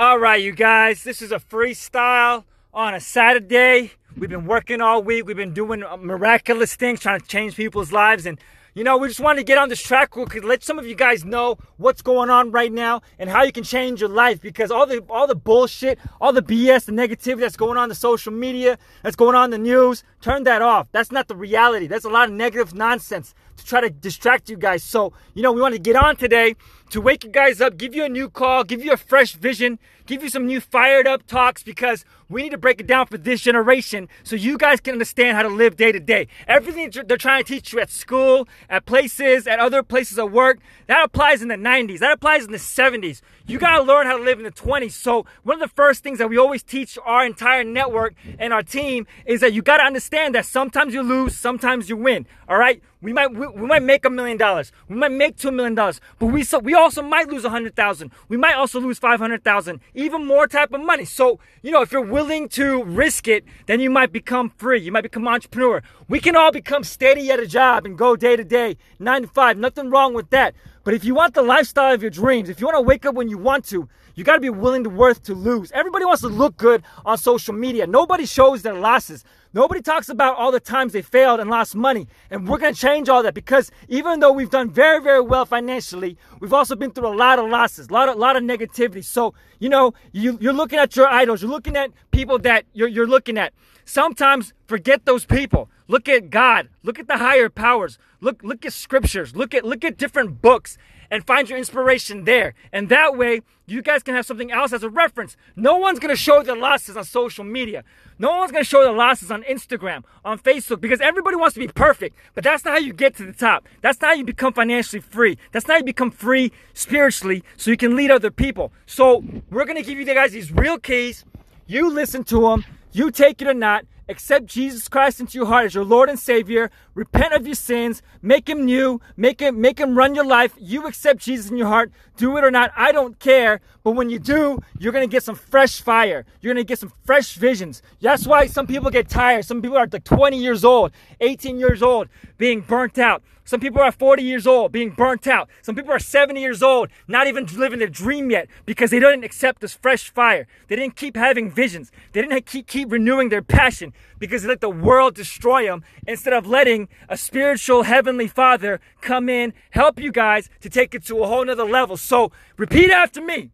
All right, you guys, this is a freestyle on a Saturday. We've been working all week. We've been doing miraculous things, trying to change people's lives. And, you know, we just wanted to get on this track real quick, let some of you guys know what's going on right now and how you can change your life because all the all the bullshit, all the BS, the negativity that's going on the social media, that's going on the news, turn that off. That's not the reality. That's a lot of negative nonsense to try to distract you guys. So, you know, we want to get on today to wake you guys up, give you a new call, give you a fresh vision, give you some new fired up talks because we need to break it down for this generation so you guys can understand how to live day to day. Everything they're trying to teach you at school, at places, at other places of work, that applies in the 90s, that applies in the 70s. You got to learn how to live in the 20s. So, one of the first things that we always teach our entire network and our team is that you got to understand that sometimes you lose, sometimes you win. All right? We might we, we might make a million dollars. We might make 2 million dollars. But we so we also might lose a 100,000. We might also lose 500,000. Even more type of money. So, you know, if you're willing to risk it, then you might become free. You might become entrepreneur. We can all become steady at a job and go day to day, 9 to 5. Nothing wrong with that. But if you want the lifestyle of your dreams, if you want to wake up when you want to, you got to be willing to worth to lose. Everybody wants to look good on social media. Nobody shows their losses. Nobody talks about all the times they failed and lost money. And we're going to change all that because even though we've done very, very well financially, we've also been through a lot of losses, a lot of, lot of negativity. So, you know, you, you're looking at your idols. You're looking at people that you're, you're looking at. Sometimes forget those people. Look at God. Look at the higher powers. Look, look at scriptures. Look at, look at different books and find your inspiration there. And that way, you guys can have something else as a reference. No one's gonna show their losses on social media. No one's gonna show their losses on Instagram, on Facebook, because everybody wants to be perfect. But that's not how you get to the top. That's not how you become financially free. That's not how you become free spiritually so you can lead other people. So we're gonna give you guys these real keys. You listen to them, you take it or not, accept Jesus Christ into your heart as your Lord and Savior, repent of your sins, make him new, make him make him run your life. You accept Jesus in your heart, do it or not, I don't care. But when you do, you're gonna get some fresh fire. You're gonna get some fresh visions. That's why some people get tired. Some people are like 20 years old, 18 years old, being burnt out. Some people are 40 years old, being burnt out. Some people are 70 years old, not even living their dream yet because they didn't accept this fresh fire. They didn't keep having visions. They didn't keep, keep renewing their passion because they let the world destroy them instead of letting a spiritual heavenly father come in, help you guys to take it to a whole nother level. So repeat after me.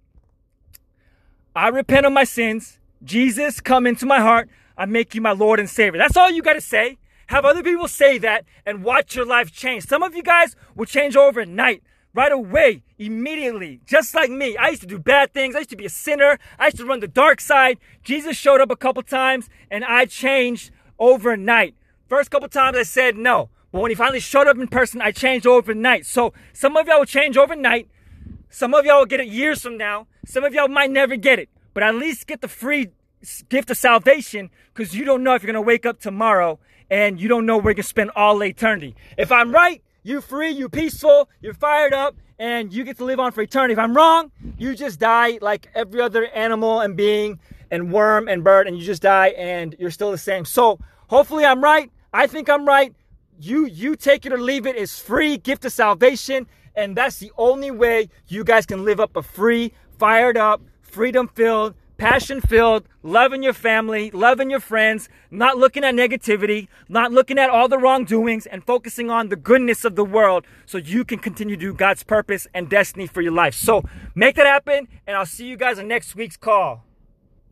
I repent of my sins. Jesus, come into my heart. I make you my Lord and Savior. That's all you got to say. Have other people say that and watch your life change. Some of you guys will change overnight, right away, immediately, just like me. I used to do bad things. I used to be a sinner. I used to run the dark side. Jesus showed up a couple times and I changed overnight. First couple times I said no. But when he finally showed up in person, I changed overnight. So some of y'all will change overnight. Some of y'all will get it years from now. Some of y'all might never get it. But at least get the free gift of salvation because you don't know if you're going to wake up tomorrow and you don't know where you can spend all eternity. If I'm right, you're free, you're peaceful, you're fired up, and you get to live on for eternity. If I'm wrong, you just die like every other animal and being and worm and bird, and you just die and you're still the same. So hopefully I'm right. I think I'm right. You you take it or leave it. It's free gift of salvation, and that's the only way you guys can live up a free, fired up, freedom filled, passion filled, loving your family, loving your friends, not looking at negativity, not looking at all the wrongdoings, and focusing on the goodness of the world so you can continue to do God's purpose and destiny for your life. So make that happen, and I'll see you guys on next week's call.